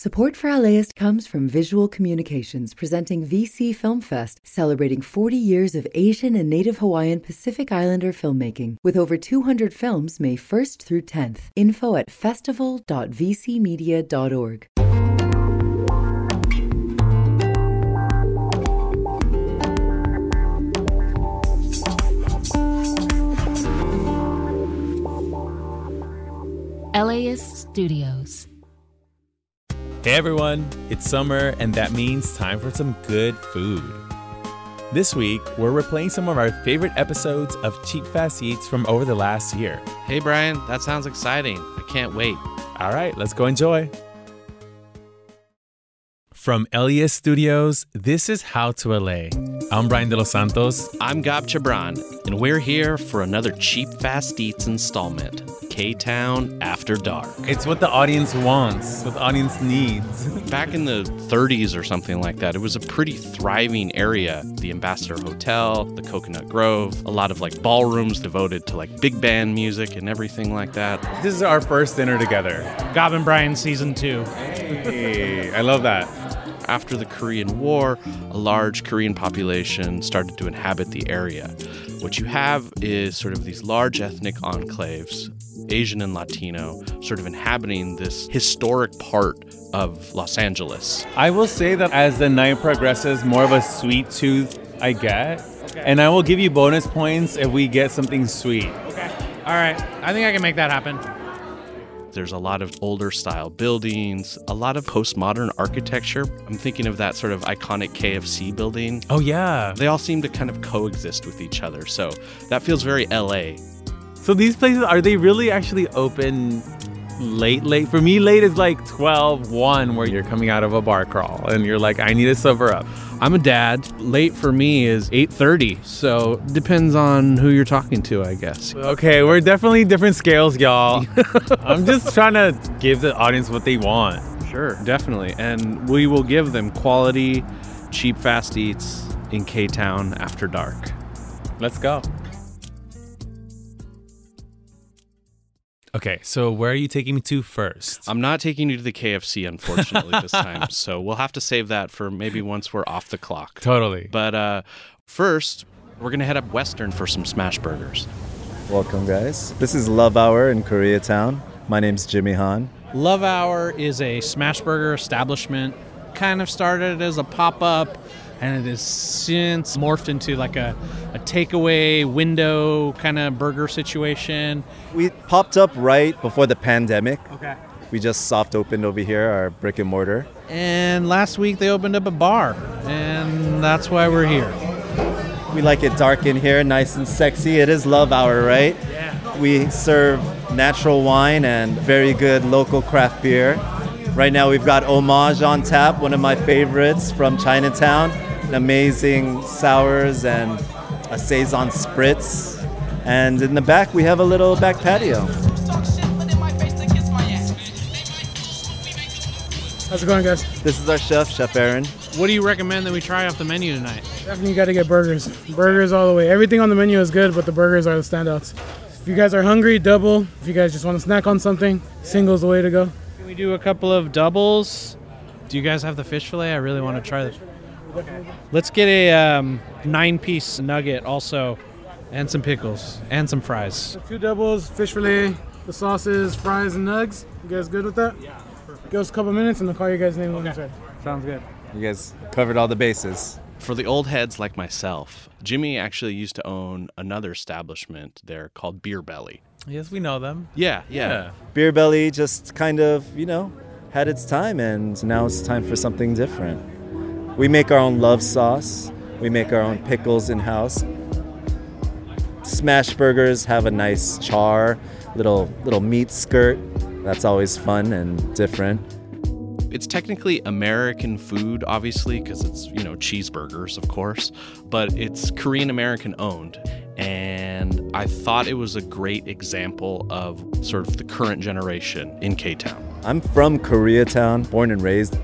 Support for LAist comes from Visual Communications presenting VC Film Fest, celebrating 40 years of Asian and Native Hawaiian Pacific Islander filmmaking, with over 200 films May 1st through 10th. Info at festival.vcmedia.org. LAist Studios. Hey everyone, it's summer and that means time for some good food. This week, we're replaying some of our favorite episodes of Cheap Fast Eats from over the last year. Hey Brian, that sounds exciting. I can't wait. All right, let's go enjoy. From LAist Studios, this is How to LA. I'm Brian De Los Santos. I'm Gab Chabrán, and we're here for another Cheap Fast Eats installment K Town After Dark. It's what the audience wants, what the audience needs. Back in the 30s or something like that, it was a pretty thriving area. The Ambassador Hotel, the Coconut Grove, a lot of like ballrooms devoted to like big band music and everything like that. This is our first dinner together. Gab and Brian season two. Hey, I love that. After the Korean War, a large Korean population started to inhabit the area. What you have is sort of these large ethnic enclaves, Asian and Latino, sort of inhabiting this historic part of Los Angeles. I will say that as the night progresses, more of a sweet tooth I get. Okay. And I will give you bonus points if we get something sweet. Okay. All right. I think I can make that happen. There's a lot of older style buildings, a lot of postmodern architecture. I'm thinking of that sort of iconic KFC building. Oh, yeah. They all seem to kind of coexist with each other. So that feels very LA. So these places, are they really actually open late, late? For me, late is like 12, 1, where you're coming out of a bar crawl and you're like, I need to sober up. I'm a dad. Late for me is 8:30. So depends on who you're talking to, I guess. Okay, we're definitely different scales, y'all. I'm just trying to give the audience what they want. Sure, definitely. And we will give them quality, cheap fast eats in K-Town after dark. Let's go. Okay, so where are you taking me to first? I'm not taking you to the KFC, unfortunately, this time. So we'll have to save that for maybe once we're off the clock. Totally. But uh, first, we're going to head up Western for some smash burgers. Welcome, guys. This is Love Hour in Koreatown. My name's Jimmy Han. Love Hour is a smash burger establishment. Kind of started as a pop up and it has since morphed into like a, a takeaway window kind of burger situation. We popped up right before the pandemic. Okay. We just soft opened over here, our brick and mortar. And last week they opened up a bar, and that's why we're here. We like it dark in here, nice and sexy. It is love hour, right? Yeah. We serve natural wine and very good local craft beer. Right now we've got Homage on tap, one of my favorites from Chinatown amazing sours and a saison spritz. And in the back, we have a little back patio. How's it going, guys? This is our chef, Chef Aaron. What do you recommend that we try off the menu tonight? Definitely, you got to get burgers. Burgers all the way. Everything on the menu is good, but the burgers are the standouts. If you guys are hungry, double. If you guys just want to snack on something, single's the way to go. Can we do a couple of doubles? Do you guys have the fish fillet? I really want to try this. Okay. Let's get a um, nine piece nugget also, and some pickles, and some fries. So two doubles, fish fillet, the sauces, fries, and nugs. You guys good with that? Yeah, perfect. Give us a couple minutes and I'll call you guys' name okay. Sounds good. You guys covered all the bases. For the old heads like myself, Jimmy actually used to own another establishment there called Beer Belly. Yes, we know them. Yeah, yeah. Yeah. Beer Belly just kind of, you know, had its time, and now it's time for something different. We make our own love sauce. We make our own pickles in house. Smash burgers have a nice char, little little meat skirt. That's always fun and different. It's technically American food, obviously, because it's, you know, cheeseburgers, of course, but it's Korean American owned. and I thought it was a great example of sort of the current generation in K Town. I'm from Koreatown, born and raised.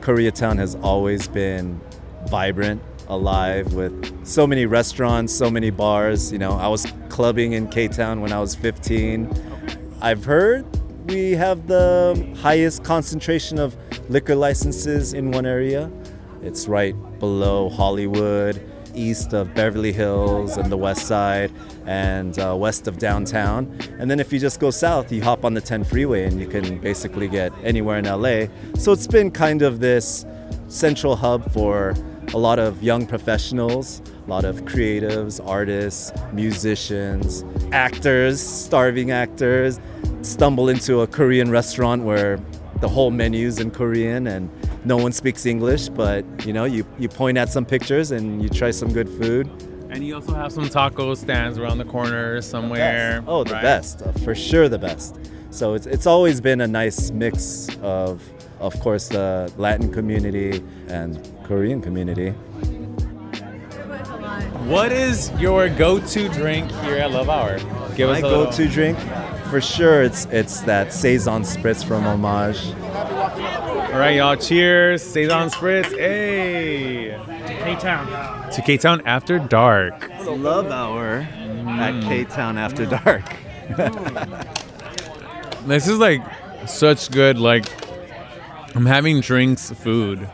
Koreatown has always been vibrant, alive with so many restaurants, so many bars. You know, I was clubbing in K Town when I was 15. I've heard we have the highest concentration of liquor licenses in one area. It's right below Hollywood, east of Beverly Hills and the west side, and uh, west of downtown. And then if you just go south, you hop on the 10 freeway and you can basically get anywhere in LA. So it's been kind of this central hub for a lot of young professionals, a lot of creatives, artists, musicians, actors, starving actors stumble into a Korean restaurant where the whole menu's in Korean and no one speaks English, but you know, you, you point at some pictures and you try some good food. And you also have some taco stands around the corner somewhere. Oh, the right? best, uh, for sure, the best. So it's, it's always been a nice mix of, of course, the Latin community and Korean community. What is your go-to drink here at Love Hour? Give My us a go-to drink, for sure, it's it's that saison spritz from Homage. All right, y'all. Cheers. Saison Spritz. Hey. K Town. To K Town After Dark. Love Hour at mm. K Town After Dark. This is like such good, like, I'm having drinks, food.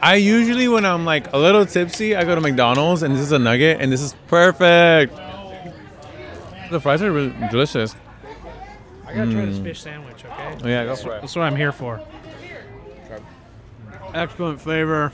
I usually, when I'm like a little tipsy, I go to McDonald's and this is a nugget and this is perfect. The fries are really delicious. I gotta try this mm. fish sandwich, okay? Oh, yeah, go for it. That's what I'm here for. Excellent flavor.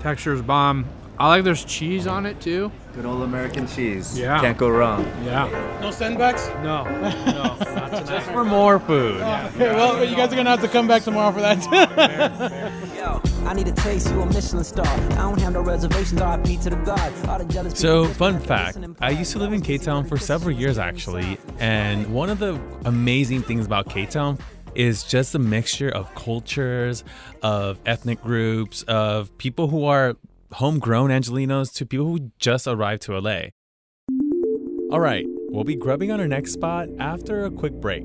Texture's bomb. I like there's cheese on it too. Good old American cheese. Yeah. Can't go wrong. Yeah. No sandbags? No. No. Not. Just for more food. Okay, well, you guys are gonna have to come back tomorrow for that. Yo, I need a taste, you a Michelin star. I don't have no reservations, RIP to the God. All the jealous So, fun fact I used to live in K Town for several years actually. And one of the amazing things about K Town is just the mixture of cultures, of ethnic groups, of people who are homegrown Angelenos to people who just arrived to LA. All right, we'll be grubbing on our next spot after a quick break.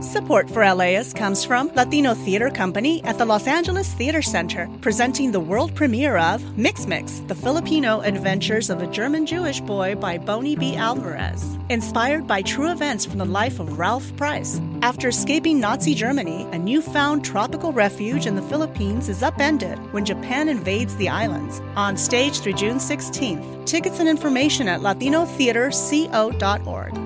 Support for LAist comes from Latino Theater Company at the Los Angeles Theater Center, presenting the world premiere of Mix Mix, the Filipino adventures of a German Jewish boy by Boni B. Alvarez. Inspired by true events from the life of Ralph Price. After escaping Nazi Germany, a newfound tropical refuge in the Philippines is upended when Japan invades the islands. On stage through June 16th. Tickets and information at latinotheaterco.org.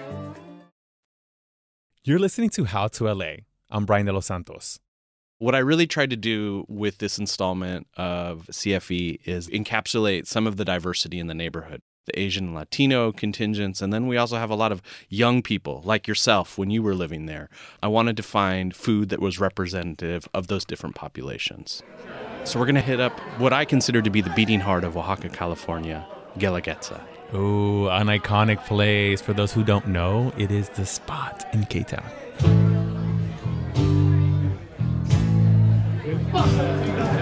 You're listening to How to LA. I'm Brian De Los Santos. What I really tried to do with this installment of CFE is encapsulate some of the diversity in the neighborhood, the Asian and Latino contingents, and then we also have a lot of young people like yourself when you were living there. I wanted to find food that was representative of those different populations. So we're going to hit up what I consider to be the beating heart of Oaxacalifornia, Guelaguetza. Ooh, an iconic place. For those who don't know, it is the spot in K Town.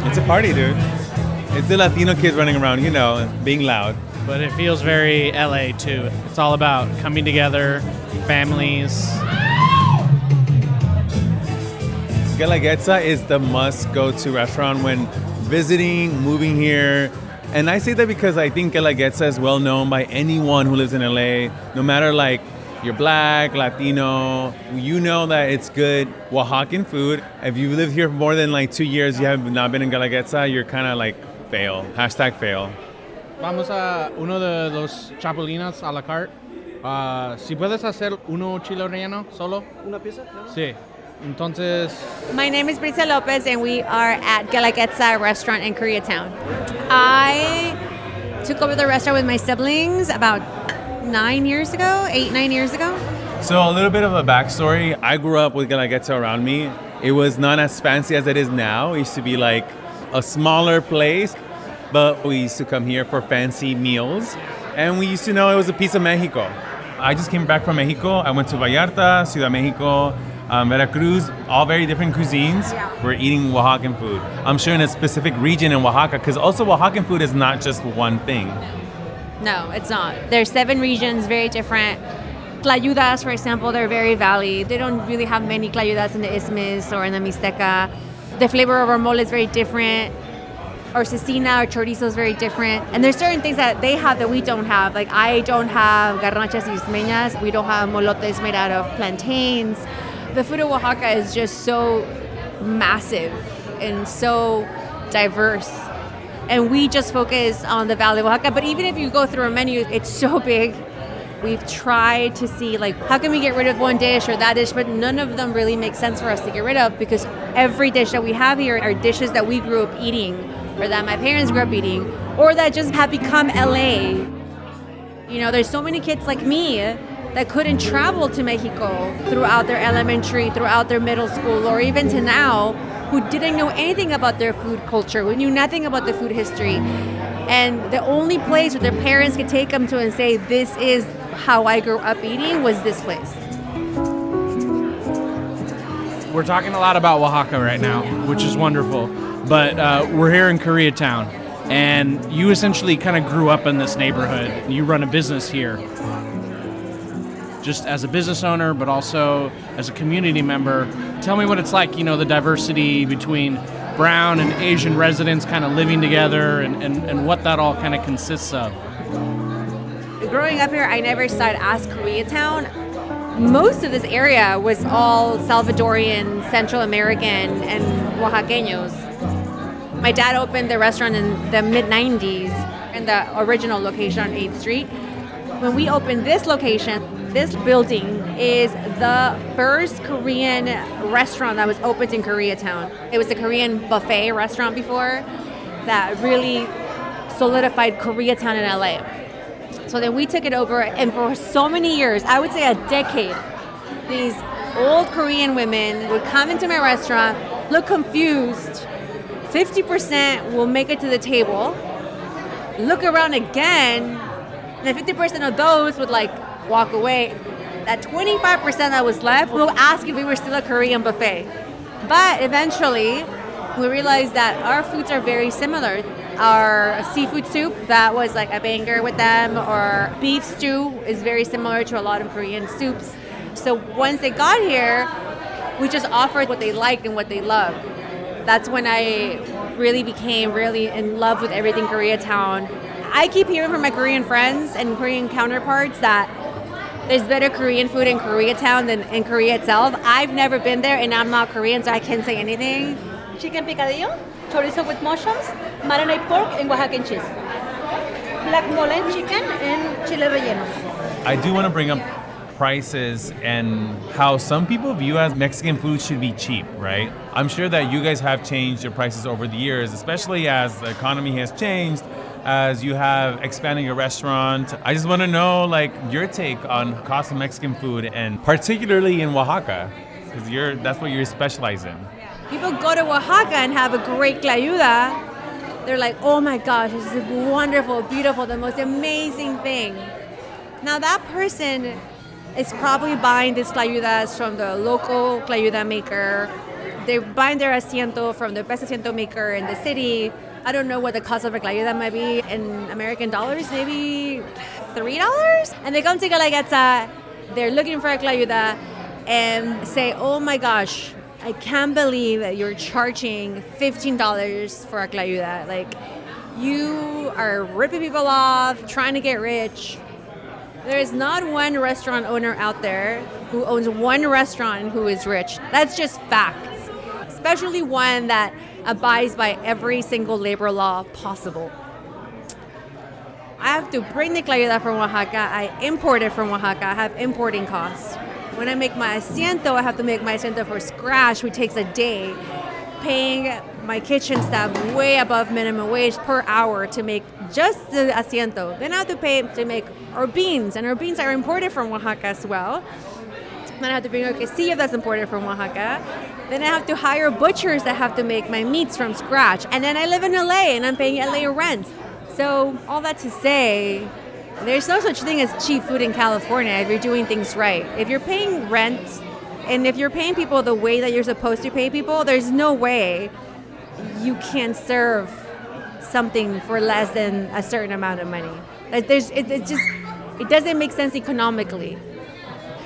It's a party, dude. It's the Latino kids running around, you know, being loud. But it feels very LA too. It's all about coming together, families. Guelaguetza is the must go to restaurant when visiting, moving here. And I say that because I think Guelaguetza is well known by anyone who lives in LA, no matter like you're black, Latino, you know that it's good Oaxacan food. If you've lived here for more than like two years, you have not been in Guelaguetza, you're kind of like fail. Hashtag fail. Vamos a uno de los chapulinas a la carte. Ah, si puedes hacer uno chile relleno solo. Una pieza? Sí. Entonces, My name is Bricia Lopez, and we are at Guelaguetza restaurant in Koreatown. I took over the restaurant with my siblings about nine years ago, eight, nine years ago. So a little bit of a backstory. I grew up with Guelaguetza around me. It was not as fancy as it is now. It used to be like a smaller place, but we used to come here for fancy meals. And we used to know it was a piece of Mexico. I just came back from Mexico. I went to Vallarta, Ciudad Mexico, um, Veracruz, all very different cuisines. We're eating Oaxacan food. I'm sure in a specific region in Oaxaca, because also Oaxacan food is not just one thing. No, it's not. There's seven regions, very different. Tlayudas, for example, they're very valley. They don't really have many tlayudas in the Isthmus or in the Mixteca. The flavor of our mole is very different. Our cecina or chorizo is very different. And there's certain things that they have that we don't have. Like I don't have garnachas istmeñas. We don't have molotes made out of plantains. The food of Oaxaca is just so massive and so diverse. And we just focus on the Valley of Oaxaca. But even if you go through a menu, it's so big. We've tried to see like how can we get rid of one dish or that dish, but none of them really make sense for us to get rid of because every dish that we have here are dishes that we grew up eating, or that my parents grew up eating, or that just have become LA. You know, there's so many kids like me that couldn't travel to Mexico throughout their elementary, throughout their middle school, or even to now, who didn't know anything about their food culture, who knew nothing about the food history. And the only place where their parents could take them to and say, This is how I grew up eating, was this place. We're talking a lot about Oaxaca right now, which is wonderful. But uh, we're here in Koreatown, and you essentially kind of grew up in this neighborhood, you run a business here. Just as a business owner, but also as a community member, tell me what it's like, you know, the diversity between brown and Asian residents kind of living together and, and, and what that all kind of consists of. Growing up here, I never saw it as Koreatown. Most of this area was all Salvadorian, Central American, and Oaxaqueños. My dad opened the restaurant in the mid 90s in the original location on 8th Street. When we opened this location, this building is the first Korean restaurant that was opened in Koreatown. It was a Korean buffet restaurant before that really solidified Koreatown in LA. So then we took it over, and for so many years, I would say a decade, these old Korean women would come into my restaurant, look confused. 50% will make it to the table, look around again, and 50% of those would like walk away. That 25% that was left will ask if we were still a Korean buffet. But eventually, we realized that our foods are very similar. Our seafood soup, that was like a banger with them, or beef stew is very similar to a lot of Korean soups. So once they got here, we just offered what they liked and what they loved. That's when I really became really in love with everything Koreatown. I keep hearing from my Korean friends and Korean counterparts that there's better Korean food in Koreatown than in Korea itself. I've never been there and I'm not Korean, so I can't say anything. Chicken picadillo, chorizo with mushrooms, marinated pork, and Oaxacan cheese. Black mole chicken and chile rellenos. I do want to bring up prices and how some people view as Mexican food should be cheap, right? I'm sure that you guys have changed your prices over the years, especially as the economy has changed, as you have expanding your restaurant. I just want to know like your take on cost of Mexican food and particularly in Oaxaca, because you're that's what you specialize in. People go to Oaxaca and have a great clayuda. They're like, oh my gosh, this is wonderful, beautiful, the most amazing thing. Now that person is probably buying these clayudas from the local clayuda maker. They're buying their asiento from the best asiento maker in the city. I don't know what the cost of a clayuda might be in American dollars, maybe three dollars. And they come to Guelaguetza, they're looking for a clayuda, and say, "Oh my gosh, I can't believe that you're charging fifteen dollars for a clayuda. Like, you are ripping people off, trying to get rich." There is not one restaurant owner out there who owns one restaurant who is rich. That's just facts, especially one that abides by every single labor law possible. I have to bring the clayuda from Oaxaca. I import it from Oaxaca. I have importing costs. When I make my asiento, I have to make my asiento from scratch, which takes a day. Paying my kitchen staff way above minimum wage per hour to make just the asiento. Then I have to pay to make our beans, and our beans are imported from Oaxaca as well. Then I have to bring a quesillo that's imported from Oaxaca. Then I have to hire butchers that have to make my meats from scratch. And then I live in LA and I'm paying LA rent. So, all that to say, there's no such thing as cheap food in California if you're doing things right. If you're paying rent and if you're paying people the way that you're supposed to pay people, there's no way you can serve something for less than a certain amount of money. Like there's, it, it just, it doesn't make sense economically.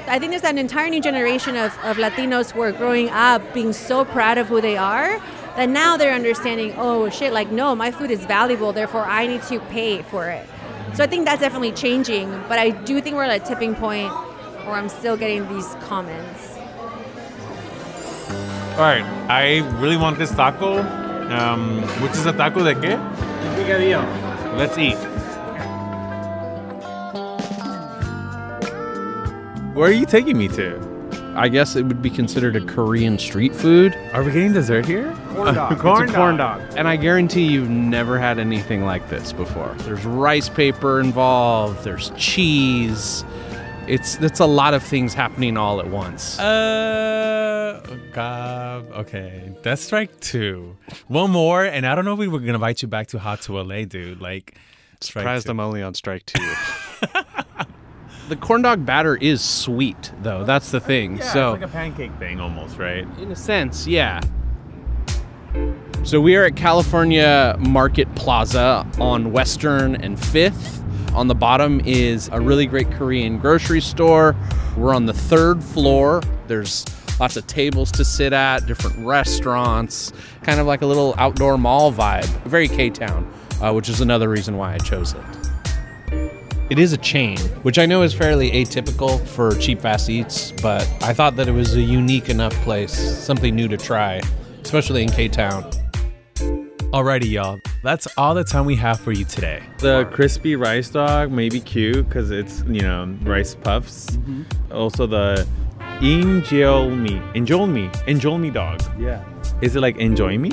I think there's an entire new generation of, of Latinos who are growing up being so proud of who they are that now they're understanding, oh shit, like no, my food is valuable, therefore I need to pay for it. So I think that's definitely changing, but I do think we're at a tipping point where I'm still getting these comments. All right, I really want this taco, um, which is a taco de qué? Picadillo. Let's eat. Where are you taking me to? I guess it would be considered a Korean street food. Are we getting dessert here? Corn dog. corn it's a corn dog. dog. And I guarantee you've never had anything like this before. There's rice paper involved, there's cheese. It's it's a lot of things happening all at once. Uh, God. Okay, that's strike two. One more, and I don't know if we were gonna invite you back to How to LA, dude. Like, Surprised two. I'm only on strike two. The corn dog batter is sweet though. That's the thing. Yeah, so it's like a pancake thing almost, right? in a sense, yeah. So we are at California Market Plaza on Western and 5th. On the bottom is a really great Korean grocery store. We're on the third floor. There's lots of tables to sit at, different restaurants, kind of like a little outdoor mall vibe. Very K Town, uh, which is another reason why I chose it. It is a chain, which I know is fairly atypical for cheap fast eats, but I thought that it was a unique enough place, something new to try, especially in K Town. Alrighty, y'all. That's all the time we have for you today. The crispy rice dog may be cute because it's, you know, rice puffs. Mm-hmm. Also, the enjoy me, enjoy me, enjoy me dog. Yeah. Is it like enjoy me?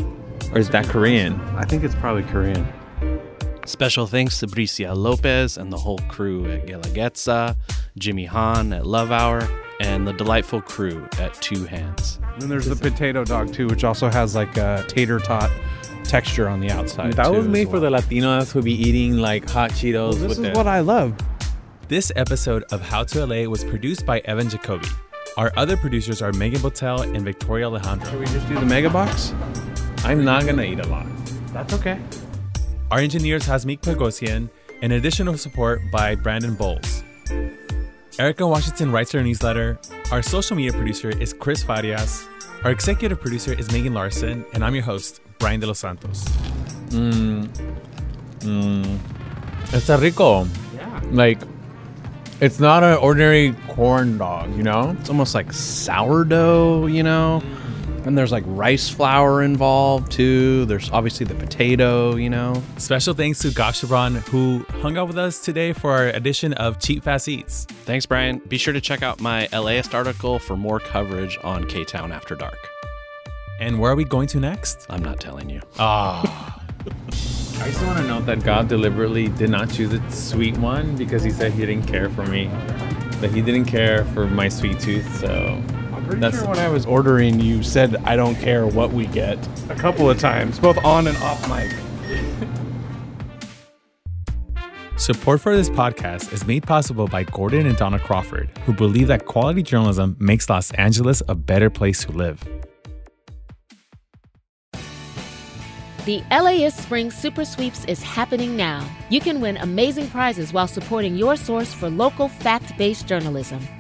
Or is that Korean? I think it's probably Korean. Special thanks to Bricia Lopez and the whole crew at Guelaguetza, Jimmy Han at Love Hour, and the delightful crew at Two Hands. And then there's the potato dog too, which also has like a tater tot texture on the outside. That too, was as made for the Latinos who be eating like hot Cheetos. This with is the- what I love. This episode of How to LA was produced by Evan Jacoby. Our other producers are Megan Botel and Victoria Alejandro. Should we just do the mega box? I'm not gonna eat a lot. That's okay. Our engineers Hasmik Pagosian and additional support by Brandon Bowles. Erica Washington writes our newsletter. Our social media producer is Chris Farias. Our executive producer is Megan Larson, and I'm your host, Brian De Los Santos. Mmm. Mmm. Está rico. Yeah. Like, it's not an ordinary corn dog, you know? It's almost like sourdough, you know? Mm. And there's like rice flour involved too. There's obviously the potato, you know? Special thanks to Gab who hung out with us today for our edition of Cheap Fast Eats. Thanks, Brian. Be sure to check out my LAist article for more coverage on K Town After Dark. And where are we going to next? I'm not telling you. Ah. I just want to note that Gab deliberately did not choose a sweet one because he said he didn't care for me. That he didn't care for my sweet tooth, so I'm pretty That's- sure when I was ordering, you said, I don't care what we get a couple of times, both on and off mic. Support for this podcast is made possible by Gordon and Donna Crawford, who believe that quality journalism makes Los Angeles a better place to live. The LAist Spring Super Sweeps is happening now. You can win amazing prizes while supporting your source for local fact based journalism.